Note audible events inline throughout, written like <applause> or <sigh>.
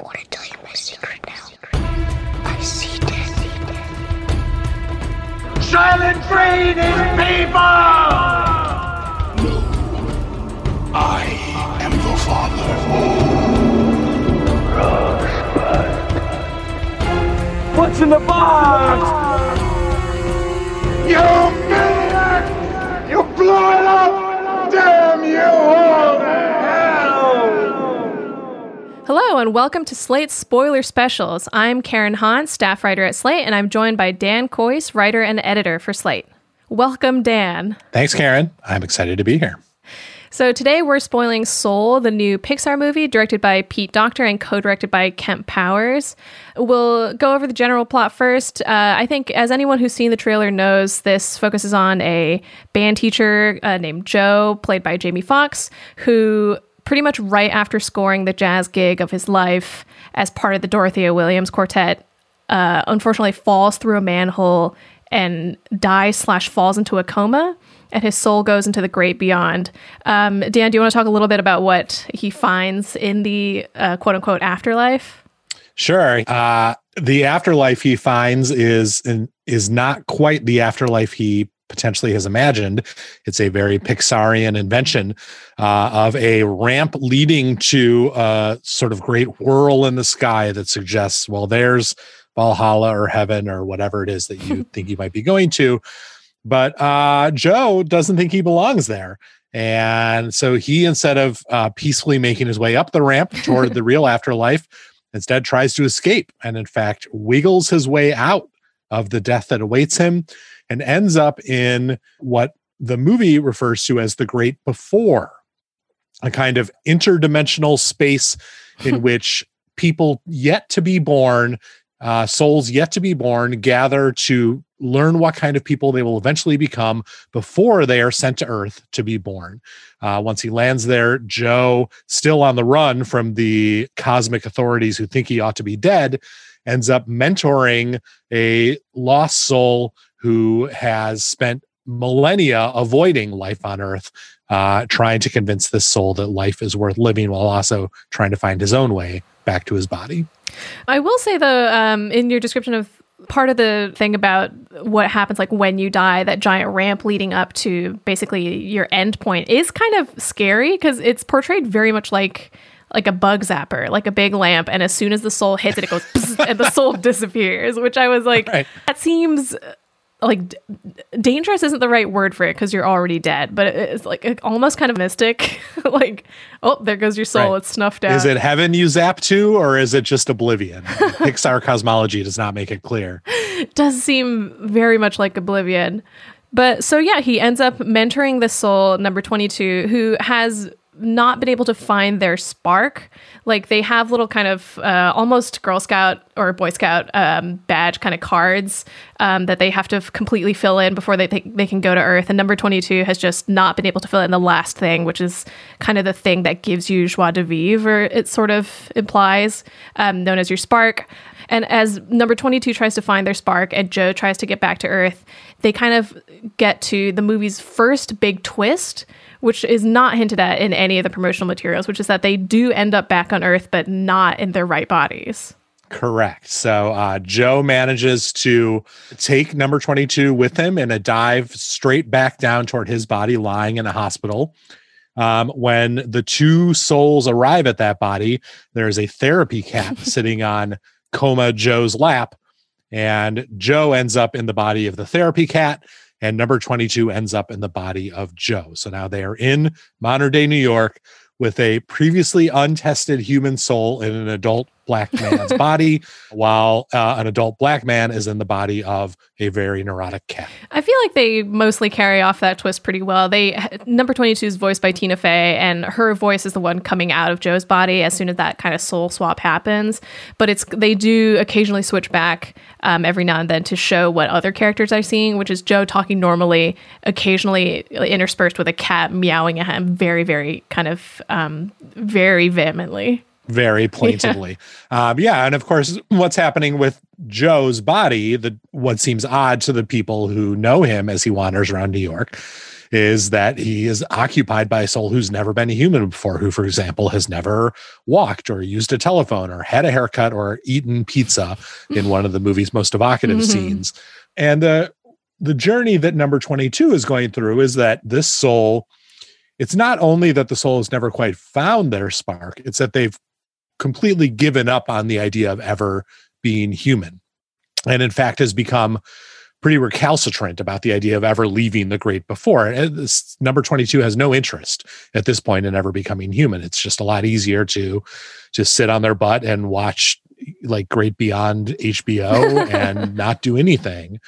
I want to tell you my secret now. I see death. Soylent Green is people! I am the father. Of all What's in the box? You maniac! You blew it up! Damn you all to hell! Hello, and welcome to Slate's Spoiler Specials. I'm Karen Han, staff writer at Slate, and I'm joined by Dan Kois, writer and editor for Slate. Welcome, Dan. Thanks, Karen. I'm excited to be here. So today we're spoiling Soul, the new Pixar movie directed by Pete Docter and co-directed by Kemp Powers. We'll go over the general plot first. Uh, I think, as anyone who's seen the trailer knows, this focuses on a band teacher uh, named Joe, played by Jamie Foxx, who pretty much right after scoring the jazz gig of his life as part of the Dorothea Williams Quartet, uh, unfortunately falls through a manhole and dies slash falls into a coma and his soul goes into the great beyond. Um, Dan, do you want to talk a little bit about what he finds in the uh, quote unquote afterlife? Sure. Uh, the afterlife he finds is is not quite the afterlife he potentially has imagined. It's a very Pixarian invention uh, of a ramp leading to a sort of great whirl in the sky that suggests, well, there's Valhalla or heaven or whatever it is that you <laughs> think you might be going to. But uh, Joe doesn't think he belongs there. And so he, instead of uh, peacefully making his way up the ramp toward <laughs> the real afterlife, instead tries to escape and, in fact, wiggles his way out of the death that awaits him and ends up in what the movie refers to as the great before, a kind of interdimensional space in <laughs> which people yet to be born, uh, souls yet to be born, gather to learn what kind of people they will eventually become before they are sent to Earth to be born. Uh, once he lands there, Joe, still on the run from the cosmic authorities who think he ought to be dead, ends up mentoring a lost soul who has spent millennia avoiding life on Earth, uh, trying to convince this soul that life is worth living while also trying to find his own way back to his body. I will say, though, um, in your description of part of the thing about what happens like when you die that giant ramp leading up to basically your end point is kind of scary because it's portrayed very much like like a bug zapper like a big lamp and as soon as the soul hits it it goes <laughs> and the soul disappears which i was like right. that seems like d- dangerous isn't the right word for it because you're already dead, but it's like almost kind of mystic. <laughs> like, oh, there goes your soul; right. it's snuffed out. Is it heaven you zap to, or is it just oblivion? <laughs> Pixar cosmology does not make it clear. It <laughs> does seem very much like oblivion. But so yeah, he ends up mentoring the soul number 22 who has not been able to find their spark. Like they have little kind of uh, almost Girl Scout or Boy Scout um, badge kind of cards um, that they have to f- completely fill in before they, they, they can go to Earth. And number 22 has just not been able to fill in the last thing, which is kind of the thing that gives you joie de vivre, or it sort of implies, um, known as your spark. And as number 22 tries to find their spark and Joe tries to get back to Earth, they kind of get to the movie's first big twist, which is not hinted at in any of the promotional materials, which is that they do end up back on Earth, but not in their right bodies. Correct. So uh, Joe manages to take number 22 with him in a dive straight back down toward his body, lying in a hospital. Um, when the two souls arrive at that body, there's a therapy cat <laughs> sitting on coma Joe's lap. And Joe ends up in the body of the therapy cat, and number 22 ends up in the body of Joe. So now they are in modern day New York with a previously untested human soul in an adult black man's body, <laughs> while uh, an adult black man is in the body of a very neurotic cat. I feel like they mostly carry off that twist pretty well. They number 22 is voiced by Tina Fey and her voice is the one coming out of Joe's body as soon as that kind of soul swap happens, but it's they do occasionally switch back um, every now and then to show what other characters are seeing, which is Joe talking normally, occasionally interspersed with a cat meowing at him very very kind of um, very vehemently very <laughs> plaintively. Yeah. Um, yeah, and of course, what's happening with Joe's body, the what seems odd to the people who know him as he wanders around New York, is that he is occupied by a soul who's never been a human before, who, for example, has never walked or used a telephone or had a haircut or eaten pizza in one of the movie's most evocative Mhm. scenes. And the the journey that number 22 is going through is that this soul it's not only that the soul has never quite found their spark, it's that they've completely given up on the idea of ever being human. And in fact has become pretty recalcitrant about the idea of ever leaving the great before. And this number 22 has no interest at this point in ever becoming human. It's just a lot easier to just sit on their butt and watch like Great Beyond HBO <laughs> and not do anything.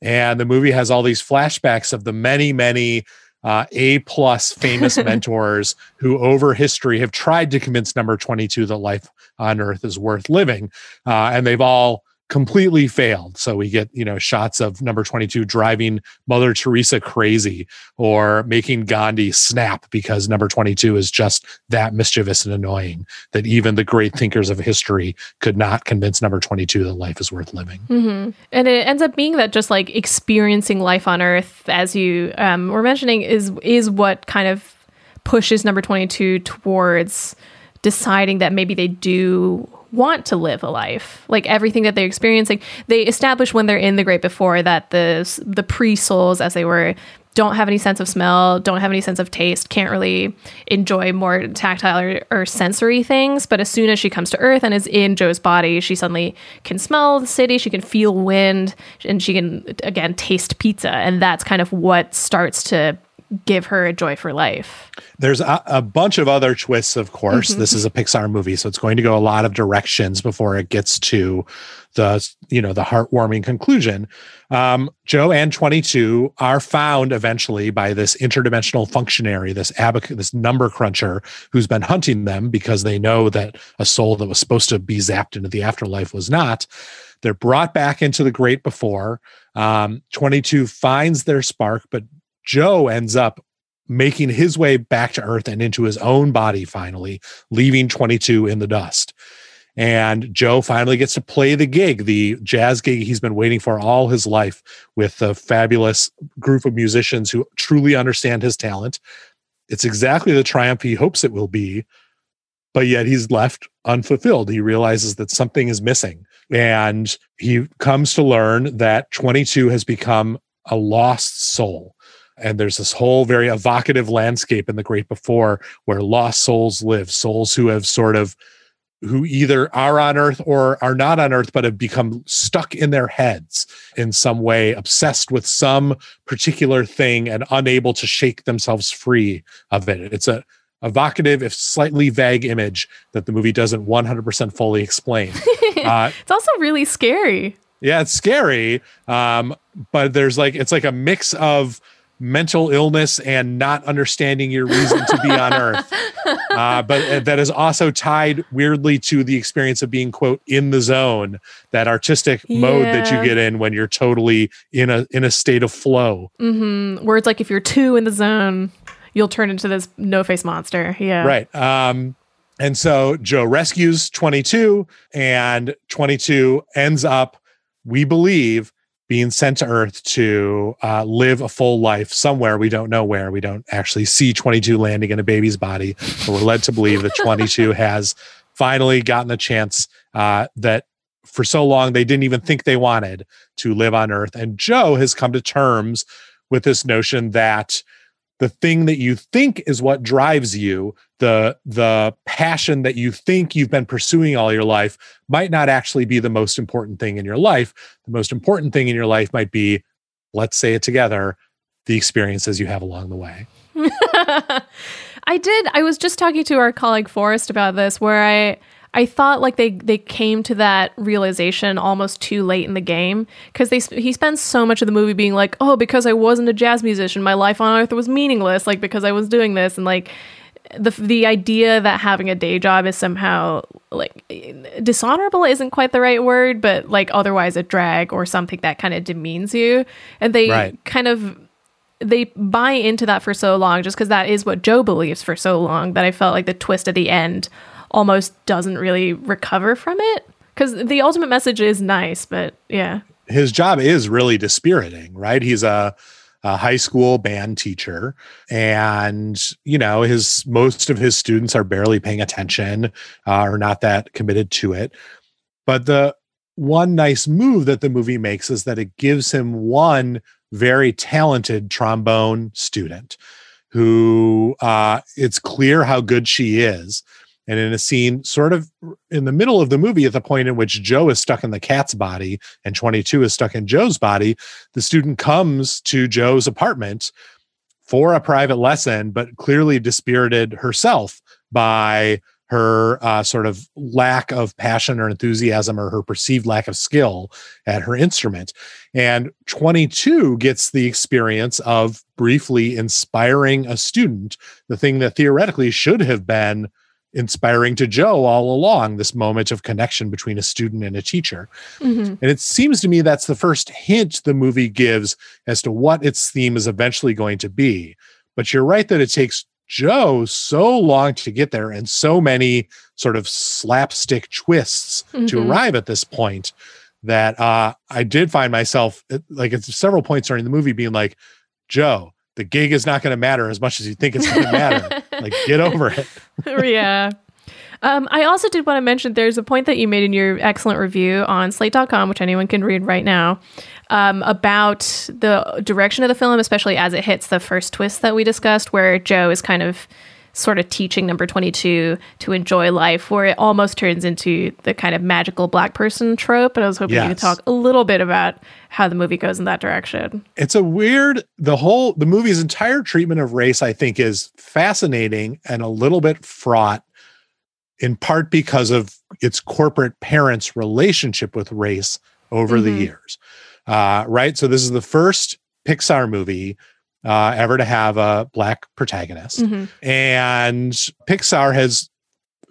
And the movie has all these flashbacks of the many, many uh, A plus famous <laughs> mentors who over history have tried to convince number 22 that life on earth is worth living. Uh, and they've all completely failed. So we get, you know, shots of number 22 driving Mother Teresa crazy or making Gandhi snap because number 22 is just that mischievous and annoying that even the great thinkers of history could not convince number 22 that life is worth living. hmm And it ends up being that just like experiencing life on Earth, as you um, were mentioning, is is what kind of pushes number twenty two towards deciding that maybe they do want to live a life. Like everything that they're experiencing they establish when they're in the great before that the the pre-souls as they were don't have any sense of smell don't have any sense of taste can't really enjoy more tactile or, or sensory things. But as soon as she comes to earth and is in joe's body she suddenly can smell the city she can feel wind and she can again taste pizza. And that's kind of what starts to give her a joy for life There's a, a bunch of other twists, of course. This is a Pixar movie, so it's going to go a lot of directions before it gets to the you know the heartwarming conclusion. Um, Joe and 22 are found eventually by this interdimensional functionary, this abac, this number cruncher, who's been hunting them because they know that a soul that was supposed to be zapped into the afterlife was not. They're brought back into the great before. Um, 22 finds their spark, but Joe ends up making his way back to Earth and into his own body finally, leaving 22 in the dust. And Joe finally gets to play the gig, the jazz gig he's been waiting for all his life with a fabulous group of musicians who truly understand his talent. It's exactly the triumph he hopes it will be, but yet he's left unfulfilled. He realizes that something is missing. And he comes to learn that 22 has become a lost soul. And there's this whole very evocative landscape in the great before where lost souls live, souls who have sort of who either are on earth or are not on earth but have become stuck in their heads in some way obsessed with some particular thing and unable to shake themselves free of it. It's a evocative if slightly vague image that the movie doesn't 100% fully explain. <laughs> Uh, it's also really scary. Yeah it's scary um, but there's like it's like a mix of mental illness and not understanding your reason to be on earth. <laughs> Uh, but uh, that is also tied weirdly to the experience of being quote in the zone that artistic mode that you get in when you're totally in a in a state of flow. Hmm where it's like if you're too in the zone you'll turn into this no face monster. Yeah. Right. Um and so joe rescues 22 and 22 ends up we believe being sent to earth to uh, live a full life somewhere we don't know where. We don't actually see 22 landing in a baby's body but we're led to believe that 22 <laughs> has finally gotten the chance uh, that for so long they didn't even think they wanted to live on earth. And joe has come to terms with this notion that the thing that you think is what drives you the the passion that you think you've been pursuing all your life might not actually be the most important thing in your life the most important thing in your life might be let's say it together the experiences you have along the way <laughs> I did. I was just talking to our colleague Forrest about this, where I I thought like they they came to that realization almost too late in the game because they he spends so much of the movie being like, oh, because I wasn't a jazz musician, my life on Earth was meaningless, like because I was doing this, and like the the idea that having a day job is somehow like dishonorable isn't quite the right word, but like otherwise a drag or something that kind of demeans you, and they Right. kind of they buy into that for so long just because that is what Joe believes for so long that I felt like the twist at the end almost doesn't really recover from it. Because the ultimate message is nice, but yeah, his job is really dispiriting right? He's a a high school band teacher and you know his most of his students are barely paying attention uh, or not that committed to it. But the one nice move that the movie makes is that it gives him one very talented trombone student who uh, it's clear how good she is and in a scene sort of in the middle of the movie, at the point in which Joe is stuck in the cat's body and 22 is stuck in Joe's body, the student comes to Joe's apartment for a private lesson, but clearly dispirited herself by her uh, sort of lack of passion or enthusiasm or her perceived lack of skill at her instrument. And 22 gets the experience of briefly inspiring a student, the thing that theoretically should have been inspiring to Joe all along this moment of connection between a student and a teacher. Mm-hmm. And it seems to me that's the first hint the movie gives as to what its theme is eventually going to be. But you're right that it takes Joe so long to get there and so many sort of slapstick twists mm-hmm. to arrive at this point that uh, I did find myself like at several points during the movie being like, Joe, the gig is not going to matter as much as you think it's going to matter. <laughs> like, get over it. <laughs> yeah. Um, I also did want to mention there's a point that you made in your excellent review on slate.com, which anyone can read right now, um, about the direction of the film, especially as it hits the first twist that we discussed, where Joe is kind of sort of teaching number 22 to enjoy life, where it almost turns into the kind of magical black person trope. And I was hoping yes. you could talk a little bit about how the movie goes in that direction. It's a weird, the whole, the movie's entire treatment of race, I think, is fascinating and a little bit fraught in part because of its corporate parents' relationship with race over mm-hmm. the years. Uh, right. So this is the first Pixar movie uh, ever to have a black protagonist. Mm-hmm. And Pixar has,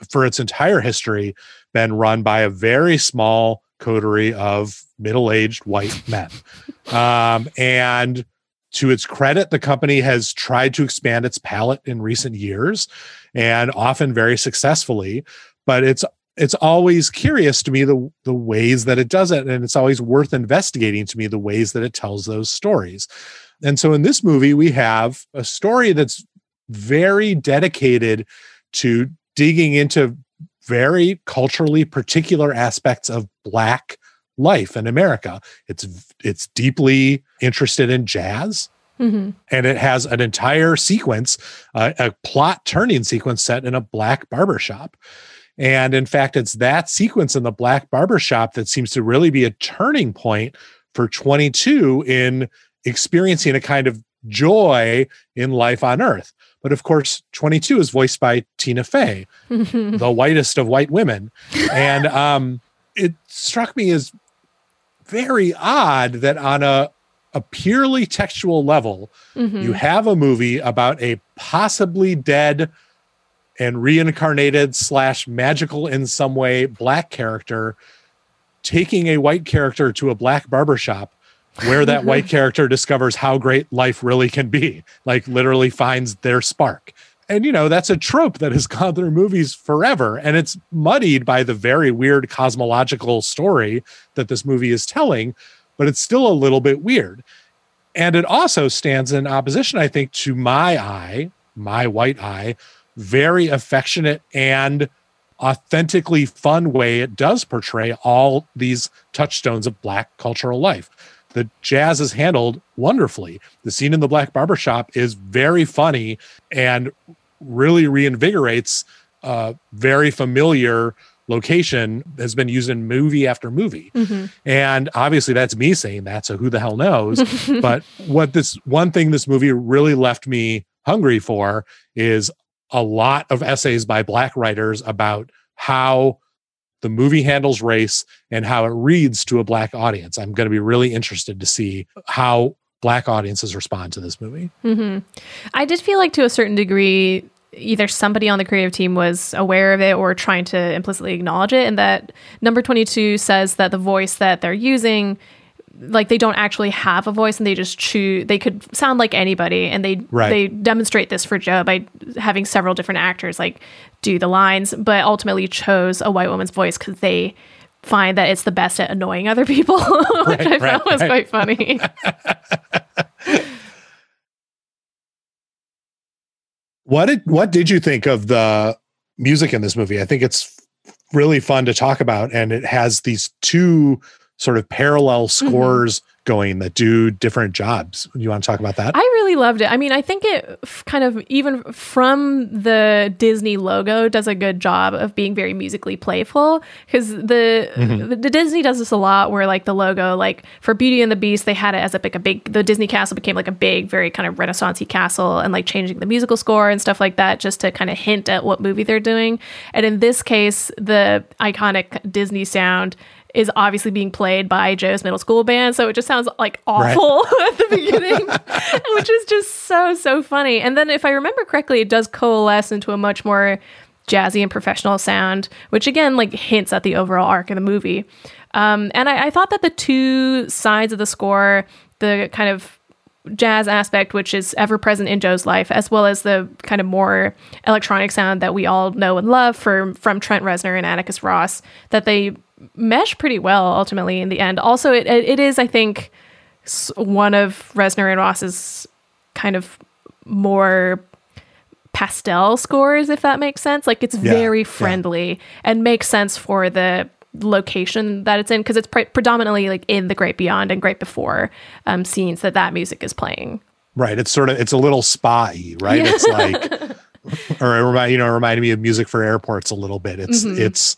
for its entire history, been run by a very small coterie of middle aged white men. <laughs> Um, and to its credit, the company has tried to expand its palette in recent years and often very successfully. But it's it's always curious to me the the ways that it does it, and it's always worth investigating to me the ways that it tells those stories. And so in this movie, we have a story that's very dedicated to digging into very culturally particular aspects of black life in America. It's it's deeply interested in jazz. Mm-hmm. And it has an entire sequence, uh, a plot turning sequence set in a black barbershop. And in fact, it's that sequence in the black barbershop that seems to really be a turning point for 22 in experiencing a kind of joy in life on earth. But of course, 22 is voiced by Tina Fey, <laughs> the whitest of white women. And <laughs> um, it struck me as very odd that on a, a purely textual level, mm-hmm. you have a movie about a possibly dead and reincarnated slash magical in some way black character taking a white character to a black barbershop where that white mm-hmm. character discovers how great life really can be, like literally finds their spark. And you know, that's a trope that has gone through movies forever. And it's muddied by the very weird cosmological story that this movie is telling, but it's still a little bit weird. And it also stands in opposition, I think, to my eye, my white eye, very affectionate and authentically fun way it does portray all these touchstones of Black cultural life the jazz is handled wonderfully. The scene in the black barbershop is very funny and really reinvigorates a very familiar location that has been used in movie after movie. Mm-hmm. And obviously that's me saying that, so who the hell knows? <laughs> but what this one thing this movie really left me hungry for is a lot of essays by black writers about how the movie handles race and how it reads to a black audience. I'm going to be really interested to see how black audiences respond to this movie. Mm-hmm. I did feel like to a certain degree, either somebody on the creative team was aware of it or trying to implicitly acknowledge it. And that number 22 says that the voice that they're using like they don't actually have a voice and they just choose they could sound like anybody and they right. they demonstrate this for Joe by having several different actors like do the lines, but ultimately chose a white woman's voice because they find that it's the best at annoying other people, <laughs> which right, I right, thought was right. quite funny. <laughs> what did what did you think of the music in this movie? I think it's really fun to talk about, and it has these two sort of parallel mm-hmm. scores. Mm-hmm going that do different jobs. You want to talk about that? I really loved it. I mean, I think it f- kind of even from the Disney logo does a good job of being very musically playful because the, Mm-hmm. the the Disney does this a lot where like the logo like for Beauty and the Beast they had it as a, like a big the Disney castle became like a big very kind of renaissancey castle and like changing the musical score and stuff like that just to kind of hint at what movie they're doing. And in this case, the iconic Disney sound is obviously being played by Joe's middle school band, so it just sounds like awful <laughs> at the beginning, <laughs> which is just so so funny. And then, if I remember correctly, it does coalesce into a much more jazzy and professional sound, which again like hints at the overall arc of the movie. Um, and I, I thought that the two sides of the score, the kind of jazz aspect, which is ever present in Joe's life, as well as the kind of more electronic sound that we all know and love for, from Trent Reznor and Atticus Ross, that they mesh pretty well ultimately in the end. Also, it, it, is, I think, one of Reznor and Ross's kind of more pastel scores, if that makes sense. Like it's Yeah, very yeah. friendly and makes sense for the location that it's in because it's pre- predominantly like in the Great Beyond and Great Before um, scenes that that music is playing. Right. It's sort of it's a little spy, right? It's like <laughs> or it remind you know, it reminded me of music for airports a little bit. It's Mhm. it's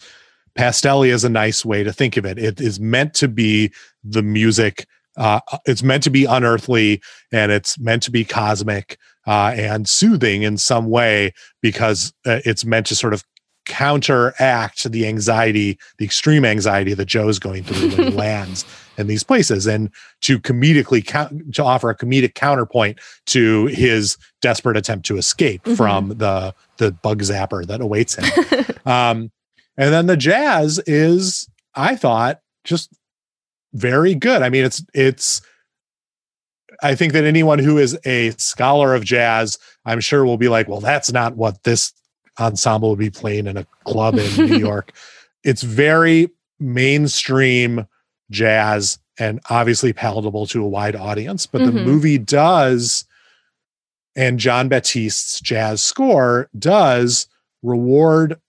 pastelli is a nice way to think of it. It is meant to be the music uh, it's meant to be unearthly and it's meant to be cosmic uh, and soothing in some way because uh, it's meant to sort of counteract the anxiety, the extreme anxiety that Joe's going through when he <laughs> lands in these places, and to comedically count, to offer a comedic counterpoint to his desperate attempt to escape Mhm. from the the bug zapper that awaits him. <laughs> um, and then the jazz is, I thought, just very good. I mean, it's it's. I think that anyone who is a scholar of jazz, I'm sure, will be like, well, that's not what this ensemble would be playing in a club in New <laughs> York. It's very mainstream jazz and obviously palatable to a wide audience, but the Mhm. movie does, and Jon Batiste's jazz score does reward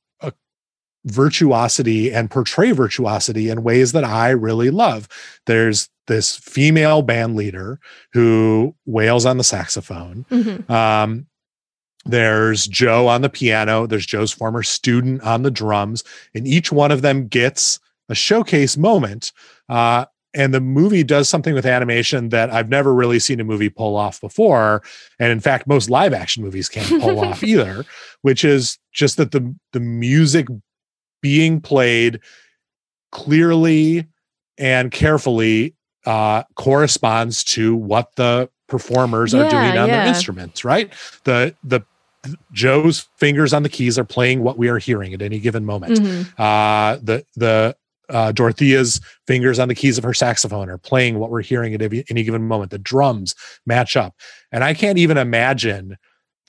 virtuosity and portray virtuosity in ways that I really love. There's this female band leader who wails on the saxophone. Mhm. Um, there's Joe on the piano. There's Joe's former student on the drums, and each one of them gets a showcase moment. Uh, and the movie does something with animation that I've never really seen a movie pull off before. And in fact, most live action movies can't pull <laughs> off either, which is just that the the music being played clearly and carefully uh, corresponds to what the performers are doing on their instruments, right? The the Joe's fingers on the keys are playing what we are hearing at any given moment. Mhm. Uh, the the uh, Dorothea's fingers on the keys of her saxophone are playing what we're hearing at every, any given moment. The drums match up, and I can't even imagine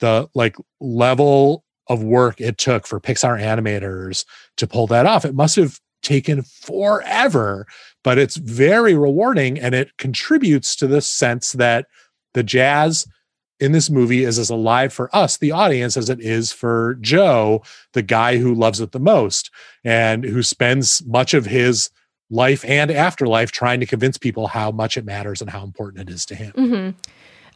the like level of work it took for Pixar animators to pull that off. It must have taken forever, but it's very rewarding, and it contributes to this sense that the jazz in this movie is as alive for us, the audience, as it is for Joe, the guy who loves it the most and who spends much of his life and afterlife trying to convince people how much it matters and how important it is to him. Mhm.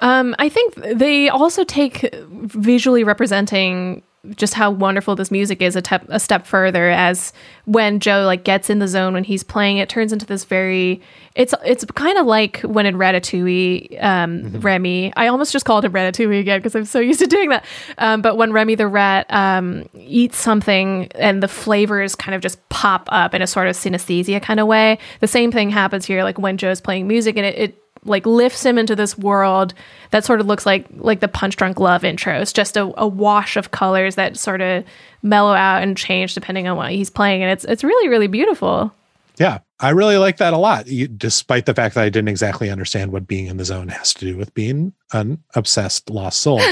Um, I think they also take visually representing just how wonderful this music is a, tep- a step further as when Joe like gets in the zone when he's playing it turns into this very it's it's kind of like when in Ratatouille um, Remy. I almost just called him Ratatouille again because I'm so used to doing that. Um, but when Remy the rat um, eats something and the flavors kind of just pop up in a sort of synesthesia kind of way the same thing happens here like when Joe's playing music and it, it like lifts him into this world that sort of looks like like the punch drunk love intro it's just a, a wash of colors that sort of mellow out and change depending on what he's playing and it's it's really really beautiful Yeah, I really like that a lot, you- despite the fact that I didn't exactly understand what being in the zone has to do with being an obsessed lost soul.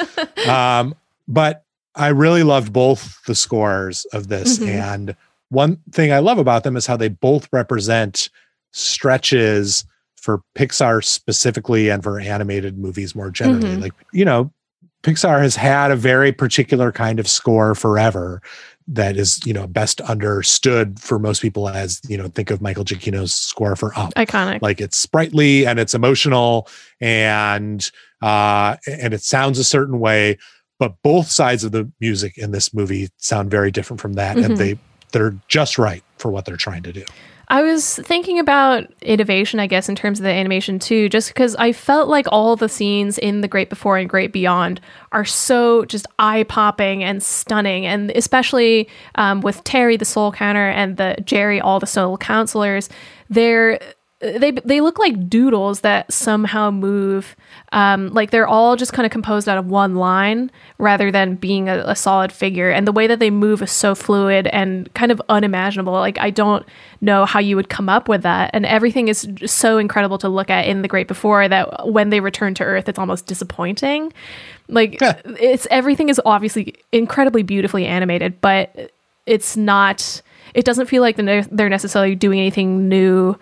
<laughs> um, but I really loved both the scores of this. Mhm. And one thing I love about them is how they both represent stretches for Pixar specifically and for animated movies more generally. Mhm. Like, you know, Pixar has had a very particular kind of score forever that is, you know, best understood for most people as, you know, think of Michael Giacchino's score for Up. Iconic. Like it's sprightly and it's emotional and uh and it sounds a certain way, but both sides of the music in this movie sound very different from that Mhm. and they they're just right for what they're trying to do. I was thinking about innovation, I guess, in terms of the animation too, just because I felt like all the scenes in The Great Before and Great Beyond are so just eye popping and stunning. And especially um, with Terry, the soul counter, and the Jerry, all the soul counselors, they're. They, they look like doodles that somehow move um, like they're all just kind of composed out of one line rather than being a, a solid figure. And the way that they move is so fluid and kind of unimaginable. Like i don't know how you would come up with that. And everything is so incredible to look at in the great before that when they return to earth it's almost disappointing. Like it's everything is obviously incredibly beautifully animated but it's not it doesn't feel like they're necessarily doing anything new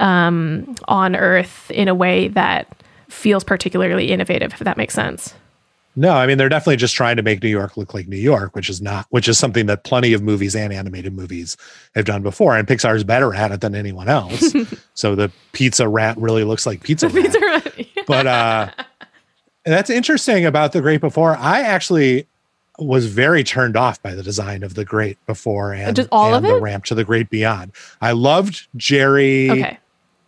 um, on earth in a way that feels particularly innovative if that makes sense No, I mean they're definitely just trying to make New York look like New York, which is not, which is something that plenty of movies and animated movies have done before, and Pixar's better at it than anyone else. <laughs> so the pizza rat really looks like pizza rat. but uh, that's interesting about the Great Before. I actually was very turned off by the design of the Great Before and, Just all and of the ramp to the Great Beyond. I loved Jerry okay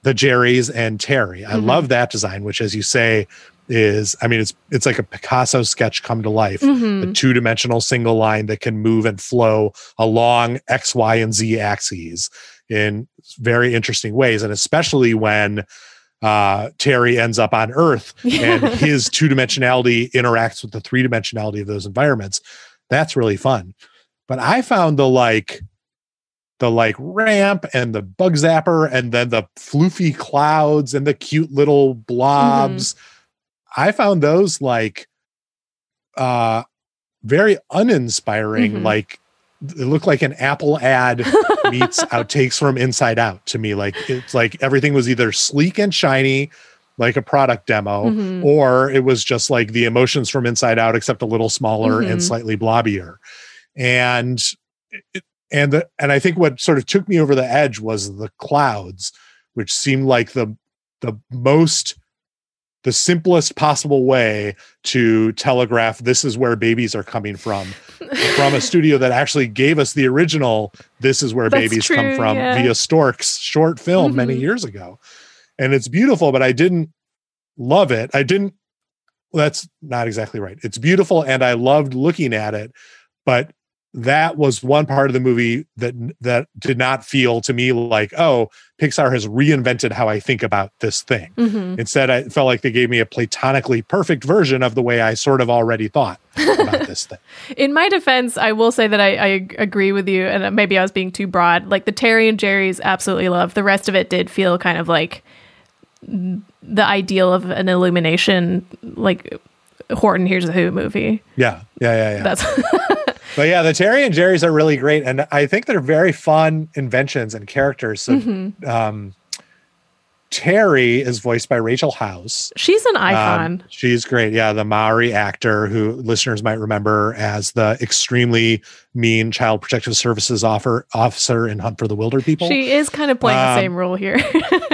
the Jerry's and Terry. I Mhm. love that design, which, as you say, is I mean, it's it's like a Picasso sketch come to life. Mhm. A two dimensional single line that can move and flow along X, Y, and Z axes in very interesting ways, and especially when uh, Terry ends up on Earth <laughs> and his two dimensionality interacts with the three dimensionality of those environments. That's really fun. But I found the like the like ramp and the bug zapper and then the floofy clouds and the cute little blobs. I found those like uh very uninspiring. Mhm. Like it looked like an Apple ad meets <laughs> outtakes from Inside Out to me. Like it's like everything was either sleek and shiny, like a product demo, Mhm. or it was just like the emotions from Inside Out, except a little smaller and Mhm. slightly blobbier. And it, and the and I think what sort of took me over the edge was the clouds, which seemed like the the most the simplest possible way to telegraph this is where babies are coming from from a studio that actually gave us the original this is where That's babies come from yeah. via stork's short film many Mhm. years ago and it's beautiful but i didn't love it i didn't that's not exactly right it's beautiful and i loved looking at it but that was one part of the movie that that did not feel to me like oh pixar has reinvented how i think about this thing Mhm. instead i felt like they gave me a platonically perfect version of the way i sort of already thought about this thing <laughs> In my defense, I will say that I, I agree with you, and maybe I was being too broad. Like the Terry and Jerry's, absolutely love. The rest of it did feel kind of like the ideal of an illumination, like Horton Hears a Who movie. yeah yeah yeah yeah That's <laughs> <laughs> But yeah, the Terry and Jerry's are really great, and I think they're very fun inventions and characters. So, Mhm. um, Terry is voiced by Rachel House. she's an Um, icon. she's great. Yeah, the Maori actor who listeners might remember as the extremely mean Child Protective Services offer, officer in Hunt for the Wilderpeople. she is kind of playing the um, same role here.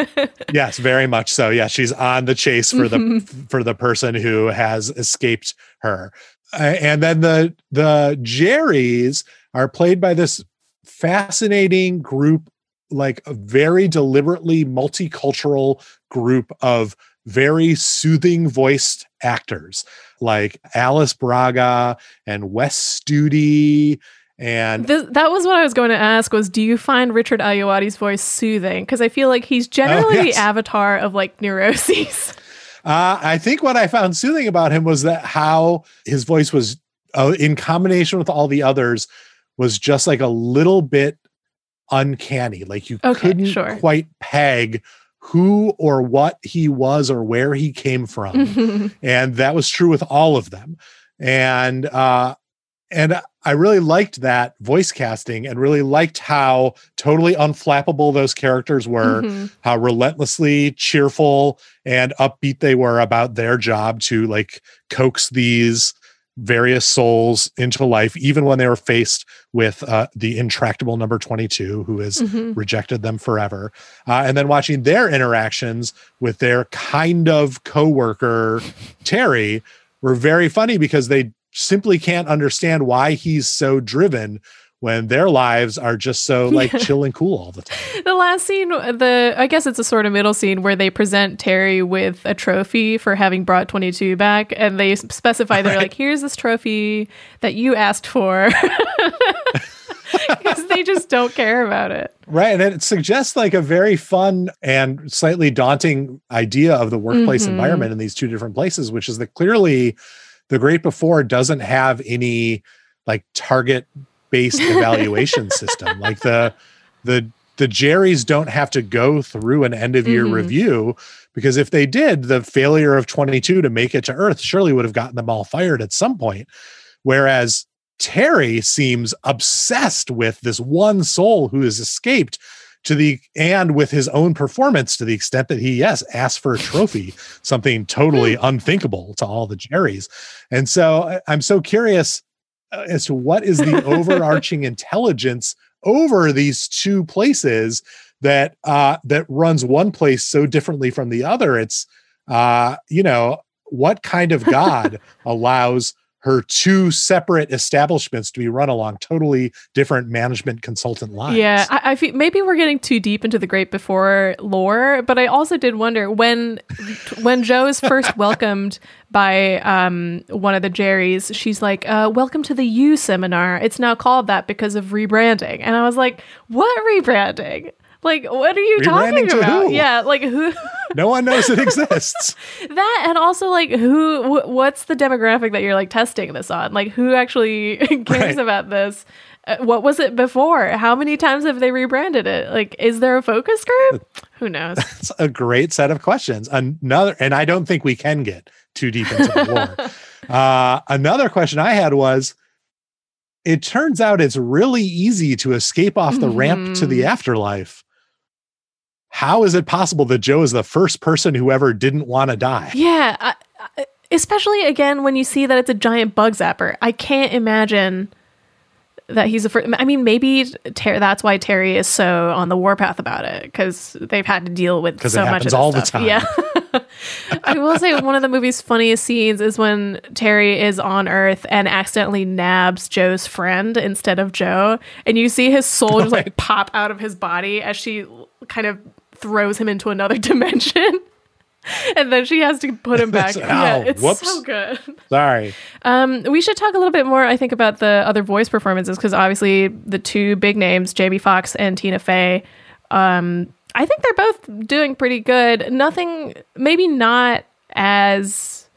<laughs> yes, very much so. Yeah, she's on the chase for the Mhm. for the person who has escaped her. Uh, and then the the Jerrys are played by this fascinating group like a very deliberately multicultural group of very soothing voiced actors like Alice Braga and Wes Studi and Th- that was what I was going to ask was do you find Richard Ayoade's voice soothing? Because I feel like he's generally Oh, yes. the avatar of like neuroses. <laughs> Uh, I think what I found soothing about him was that how his voice was, uh, in combination with all the others, was just like a little bit uncanny. Like you Okay, couldn't sure. quite peg who or what he was or where he came from, <laughs> and that was true with all of them. And uh, and I really liked that voice casting and really liked how totally unflappable those characters were, Mhm. how relentlessly cheerful and upbeat they were about their job to like coax these various souls into life, even when they were faced with uh, the intractable number 22, who has Mhm. rejected them forever. Uh, and then watching their interactions with their kind of coworker, Terry, were very funny because they simply can't understand why he's so driven when their lives are just so <laughs> like chill and cool all the time. The last scene, the I guess it's a sort of middle scene where they present Terry with a trophy for having brought 22 back, and they specify they're Right. like, "Here's this trophy that you asked for," <laughs> because they just don't care about it. Right. And it suggests like a very fun and slightly daunting idea of the workplace Mhm. environment in these two different places, which is that clearly the great before doesn't have any like target based <laughs> evaluation system. Like the the the Jerrys don't have to go through an end of year Mhm. review because if they did, the failure of 22 to make it to Earth surely would have gotten them all fired at some point. Whereas Terry seems obsessed with this one soul who has escaped to the and with his own performance to the extent that he yes asked for a trophy something totally unthinkable to all the jerrys. And so i'm so curious uh, as to what is the <laughs> overarching intelligence over these two places that uh that runs one place so differently from the other. It's uh you know what kind of <laughs> god allows her two separate establishments to be run along totally different management consultant lines Yeah, I, I feel maybe we're getting too deep into the Great Before lore, but I also did wonder when when Joe is first <laughs> welcomed by um, one of the Jerrys. She's like, uh, "Welcome to the You seminar. It's now called that because of rebranding." And I was like, "What rebranding?" Like, what are you talking Rebranding to about? who? Yeah, like who <laughs> <laughs> no one knows it exists <laughs> that, and also like who? Wh- what's the demographic that you're like testing this on? Like, who actually <laughs> cares Right. about this? Uh, what was it before? How many times have they rebranded it? Like, is there a focus group? Who knows? It's a great set of questions. Another, and I don't think we can get too deep into the lore. uh, another question I had was it turns out it's really easy to escape off the ramp to the Mhm. afterlife. How is it possible that Joe is the first person who ever didn't want to die? yeah, I, I, especially again when you see that it's a giant bug zapper. I can't imagine that he's a first. I mean, maybe Ter- that's why Terry is so on the warpath about it because they've had to deal with 'Cause it so much of all the time. Yeah. <laughs> I will say one of the movie's funniest scenes is when Terry is on Earth and accidentally nabs Joe's friend instead of Joe, and you see his soul just like pop out of his body as she kind of throws him into another <laughs> dimension. And then she has to put him back. <laughs> Ow, yeah, it's whoops. so good. Sorry. Um, we should talk a little bit more, I think, about the other voice performances because obviously the two big names, Jamie Foxx and Tina Fey, um, I think they're both doing pretty good. Nothing, maybe not as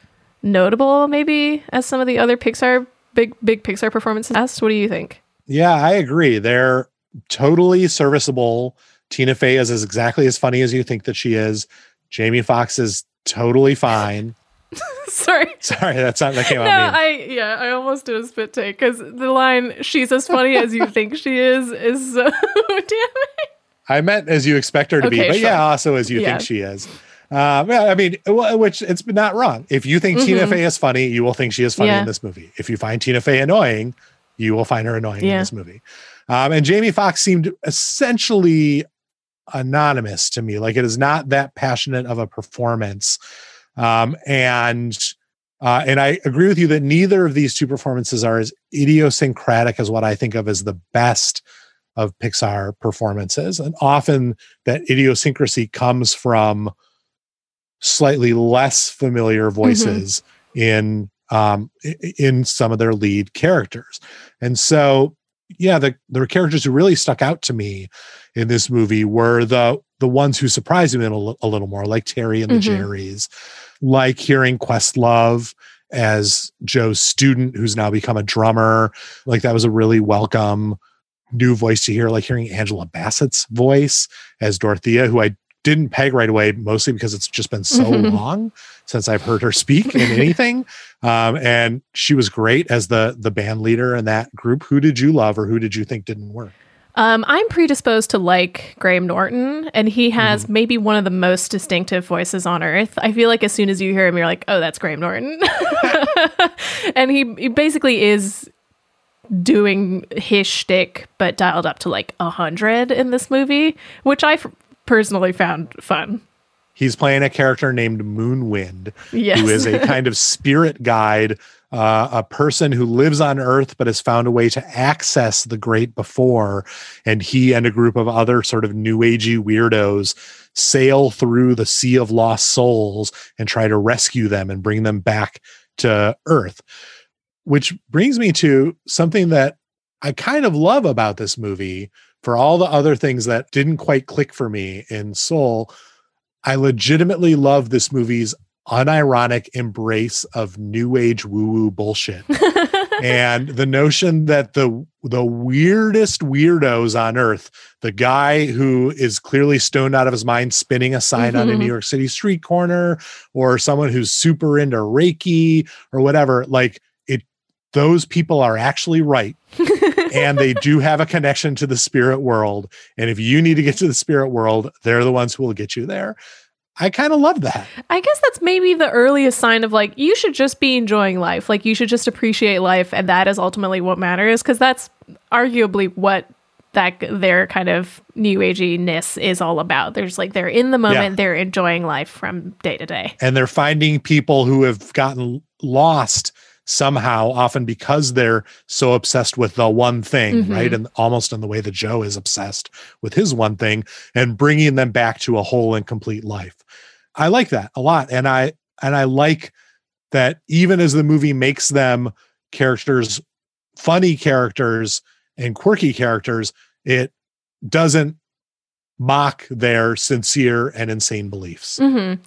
notable, maybe as some of the other Pixar big big Pixar performances. What do you think? Yeah, I agree. They're totally serviceable. Tina Fey is, is exactly as funny as you think that she is. Jamie Foxx is totally fine. <laughs> <laughs> Sorry. Sorry, that's not that came No, out mean. I yeah, I almost did a spit take because the line "She's as funny as you think she is" is so <laughs> damn. I meant as you expect her to be, but sure. yeah, also as you Yeah. think she is. Um, yeah, I mean, which it's not wrong. If you think Tina Mhm. Fey is funny, you will think she is funny Yeah. in this movie. If you find Tina Fey annoying, you will find her annoying in this movie. Um, and Jamie Foxx seemed essentially anonymous to me. Like it is not that passionate of a performance. Um, and uh, and I agree with you that neither of these two performances are as idiosyncratic as what I think of as the best of Pixar performances. And often that idiosyncrasy comes from slightly less familiar voices in um in some of their lead characters. And so yeah, the the characters who really stuck out to me in this movie were the the ones who surprised me a little, more, like Terry and the Mhm. Jerrys, like hearing Questlove as Joe's student who's now become a drummer. Like that was a really welcome new voice to hear, like hearing Angela Bassett's voice as Dorothea, who I didn't peg right away, mostly because it's just been so long since I've heard her speak in anything. Um, and she was great as the the band leader in that group. Who did you love, or who did you think didn't work? Um, I'm predisposed to like Graham Norton, and he has mm-hmm. maybe one of the most distinctive voices on earth. I feel like as soon as you hear him, you're like, "Oh, that's Graham Norton," <laughs> and he, he basically is doing his shtick, but dialed up to like a hundred in this movie, which I f- personally found fun. He's playing a character named Moonwind, yes. who is a kind of spirit guide uh, a person who lives on Earth but has found a way to access the great before, and he and a group of other sort of new agey weirdos sail through the sea of lost souls and try to rescue them and bring them back to Earth. Which brings me to something that I kind of love about this movie. For all the other things that didn't quite click for me in Soul, I legitimately love this movie's unironic embrace of new age woo woo bullshit. <laughs> and the notion that the the weirdest weirdos on earth, the guy who is clearly stoned out of his mind spinning a sign mm-hmm. on a New mm-hmm. York City street corner or someone who's super into Reiki or whatever, like it those people are actually right. <laughs> and they do have a connection to the spirit world. And if you need to get to the spirit world, they're the ones who will get you there. I kind of love that. I guess that's maybe the earliest sign of like you should just be enjoying life. Like you should just appreciate life and that is ultimately what matters because that's arguably what that their kind of new ageiness is all about. There's like they're in the moment, yeah. they're enjoying life from day to day. And they're finding people who have gotten lost somehow often because they're so obsessed with the one thing mm-hmm. right and almost in the way that joe is obsessed with his one thing and bringing them back to a whole and complete life I like that a lot. And I and I like that even as the movie makes them characters, funny characters and quirky characters, it doesn't mock their sincere and insane beliefs. Mm-hmm.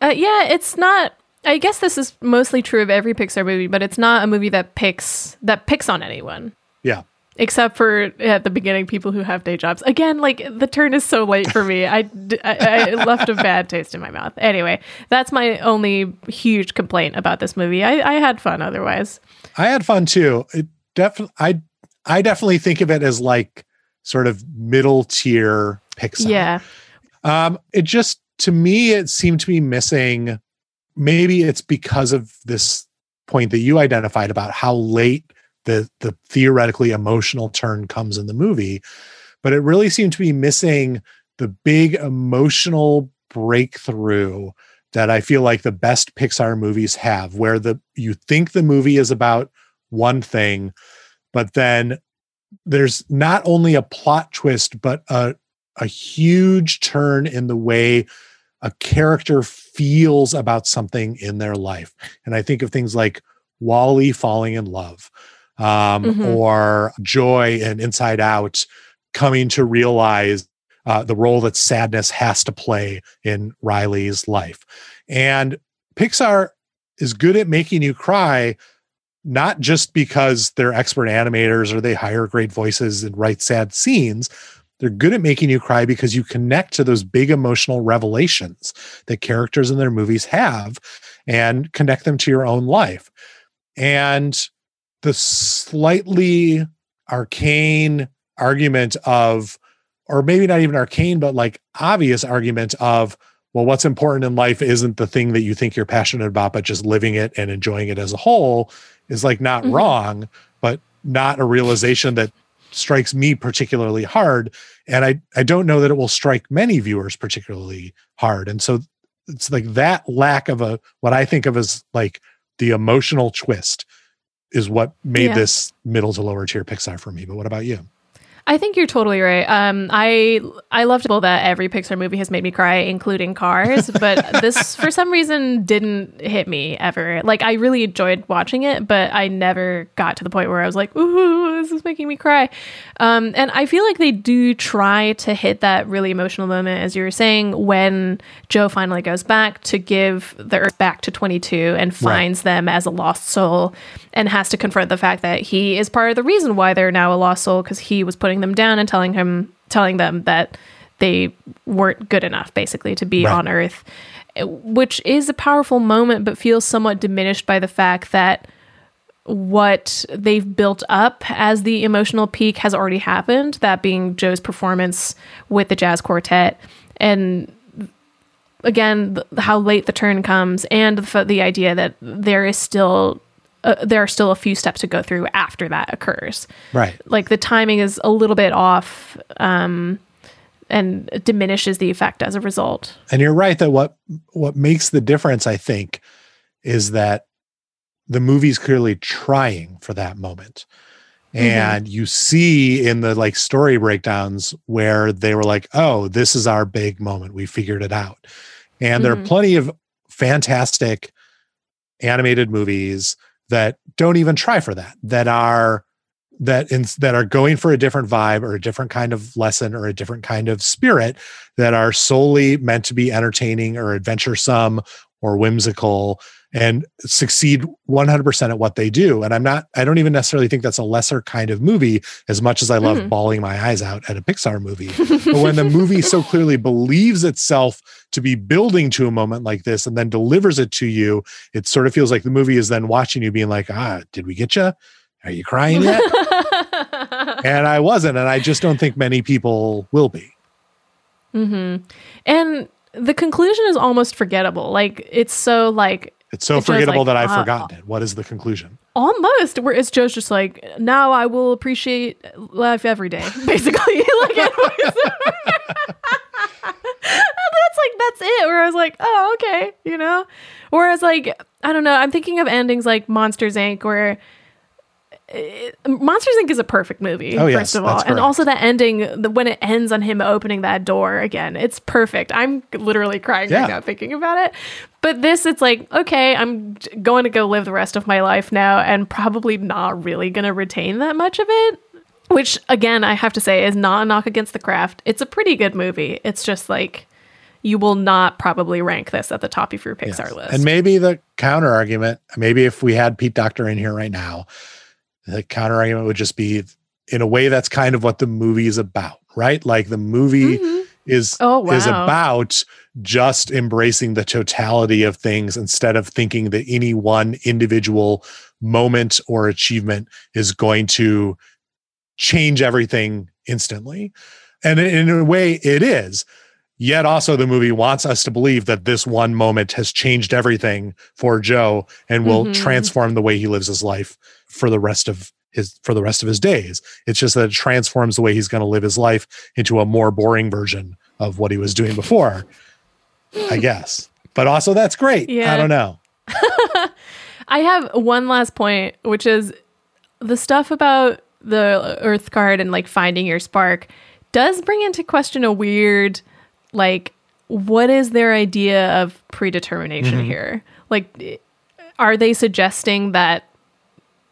Uh, yeah, it's not. I guess this is mostly true of every Pixar movie, but it's not a movie that picks that picks on anyone. Yeah. Except for at the beginning people who have day jobs. Again like the turn is so late for me. <laughs> I, I, I, left a bad taste in my mouth. Anyway that's my only huge complaint about this movie. I, I had fun otherwise. I had fun too. It definitely i i definitely think of it as like sort of middle tier pixar. Yeah. Um it just to me it seemed to be missing maybe it's because of this point that you identified about how late the the theoretically emotional turn comes in the movie but it really seemed to be missing the big emotional breakthrough that I feel like the best Pixar movies have where the you think the movie is about one thing but then there's not only a plot twist but a a huge turn in the way a character feels about something in their life and I think of things like WALL-E falling in love um, mm-hmm. or joy and inside out coming to realize uh, the role that sadness has to play in riley's life and pixar is good at making you cry not just because they're expert animators or they hire great voices and write sad scenes they're good at making you cry because you connect to those big emotional revelations that characters in their movies have and connect them to your own life and the slightly arcane argument of or maybe not even arcane but like obvious argument of well what's important in life isn't the thing that you think you're passionate about but just living it and enjoying it as a whole is like not mm-hmm. wrong but not a realization that strikes me particularly hard and i i don't know that it will strike many viewers particularly hard and so it's like that lack of a what i think of as like the emotional twist is what made yeah. this middle to lower tier Pixar for me. But what about you? I think you're totally right. Um, I I love that every Pixar movie has made me cry, including Cars, but <laughs> this for some reason didn't hit me ever. Like I really enjoyed watching it, but I never got to the point where I was like, "Ooh, this is making me cry." Um, and I feel like they do try to hit that really emotional moment, as you were saying, when Joe finally goes back to give the Earth back to 22 and finds right. them as a lost soul, and has to confront the fact that he is part of the reason why they're now a lost soul because he was putting them down and telling him telling them that they weren't good enough basically to be Right. on earth which is a powerful moment but feels somewhat diminished by the fact that what they've built up as the emotional peak has already happened that being joe's performance with the jazz quartet and again th- how late the turn comes and the, the idea that there is still uh, there are still a few steps to go through after that occurs Right. like the timing is a little bit off um and diminishes the effect as a result And you're right that what what makes the difference, I think, is that the movie's clearly trying for that moment. And you see in the like story breakdowns where they were like, oh, this is our big moment. We figured it out. And there are Mhm. plenty of fantastic animated movies that don't even try for that, that are that in, that are going for a different vibe or a different kind of lesson or a different kind of spirit that are solely meant to be entertaining or adventuresome or whimsical and succeed 100% at what they do and i'm not i don't even necessarily think that's a lesser kind of movie as much as i love Mhm. bawling my eyes out at a pixar movie <laughs> but when the movie so clearly believes itself to be building to a moment like this and then delivers it to you it sort of feels like the movie is then watching you being like ah did we get you are you crying yet <laughs> and i wasn't and i just don't think many people will be Mm-hmm. And the conclusion is almost forgettable. Like it's so like it's so forgettable like, that i've uh, forgotten it what is the conclusion almost where it's Joe's just like now I will appreciate life every day, <laughs> basically. <laughs> like <laughs> that's like that's it. Where I was like, oh okay, you know. Whereas like I don't know, I'm thinking of endings like Monsters Inc. where. It, Monsters Inc. is a perfect movie, Oh, yes, first of all, and also that ending the, when it ends on him opening that door again, it's perfect. I'm literally crying Yeah. right now thinking about it. But this, it's like, okay, I'm going to go live the rest of my life now, and probably not really going to retain that much of it. Which, again, I have to say, is not a knock against the craft. It's a pretty good movie. It's just like you will not probably rank this at the top of your Pixar Yes. list. And maybe the counter argument, maybe if we had Pete Docter in here right now, the counter argument would just be in a way that's kind of what the movie is about, right? Like the movie Mhm. is Oh, is about just embracing the totality of things instead of thinking that any one individual moment or achievement is going to change everything instantly. And in a way it is. Yet also the movie wants us to believe that this one moment has changed everything for Joe and will Mhm. transform the way he lives his life for the rest of his for the rest of his days. It's just that it transforms the way he's going to live his life into a more boring version of what he was doing before. I hmm. guess. But also that's great. Yeah. I don't know. <laughs> I have one last point, which is the stuff about the Earth card and like finding your spark does bring into question a weird, like, what is their idea of predetermination mm-hmm. here? Like, are they suggesting that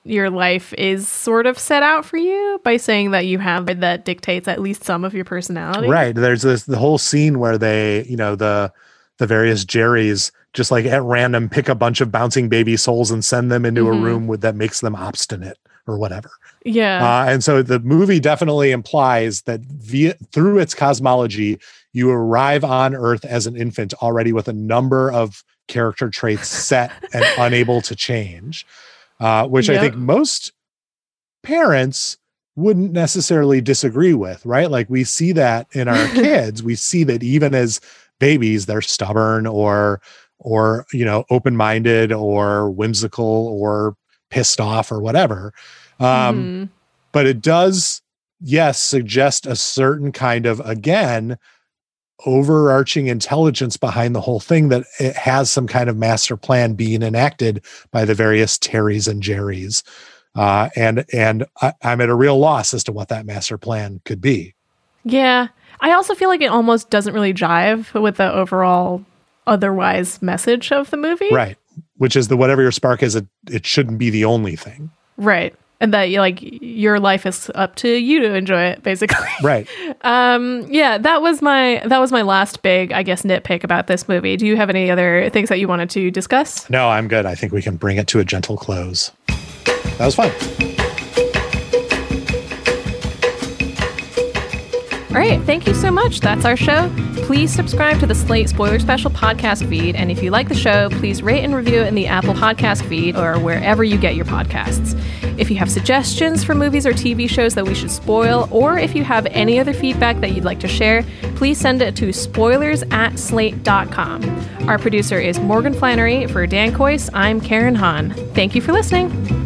your life is sort of set out for you by saying that you have that dictates at least some of your personality? Right. There's this the whole scene where they, you know, the the various Jerrys just like at random pick a bunch of bouncing baby souls and send them into Mhm. a room with that makes them obstinate or whatever. Yeah. Uh, and so the movie definitely implies that via through its cosmology, you arrive on Earth as an infant already with a number of character traits set and <laughs> unable to change, uh, which I think most parents wouldn't necessarily disagree with, right? Like we see that in our <laughs> kids. We see that even as babies, they're stubborn or or you know open-minded or whimsical or pissed off or whatever. Um, Mhm. but it does yes suggest a certain kind of again overarching intelligence behind the whole thing that it has some kind of master plan being enacted by the various terrys and jerrys uh, and and I, i'm at a real loss as to what that master plan could be Yeah. I also feel like it almost doesn't really jive with the overall otherwise message of the movie. right which is the whatever your spark is it, it shouldn't be the only thing Right. And that you like your life is up to you to enjoy it, basically. <laughs> right Um, yeah, that was my that was my last big, I guess, nitpick about this movie. Do you have any other things that you wanted to discuss? no i'm good i think we can bring it to a gentle close that was fun All right, thank you so much. That's our show. Please subscribe to the Slate Spoiler Special podcast feed. And if you like the show, please rate and review it in the Apple Podcast feed or wherever you get your podcasts. If you have suggestions for movies or TV shows that we should spoil, or if you have any other feedback that you'd like to share, please send it to spoilers at slate.com. Our producer is Morgan Flannery. For Dan Kois, I'm Karen Han. Thank you for listening.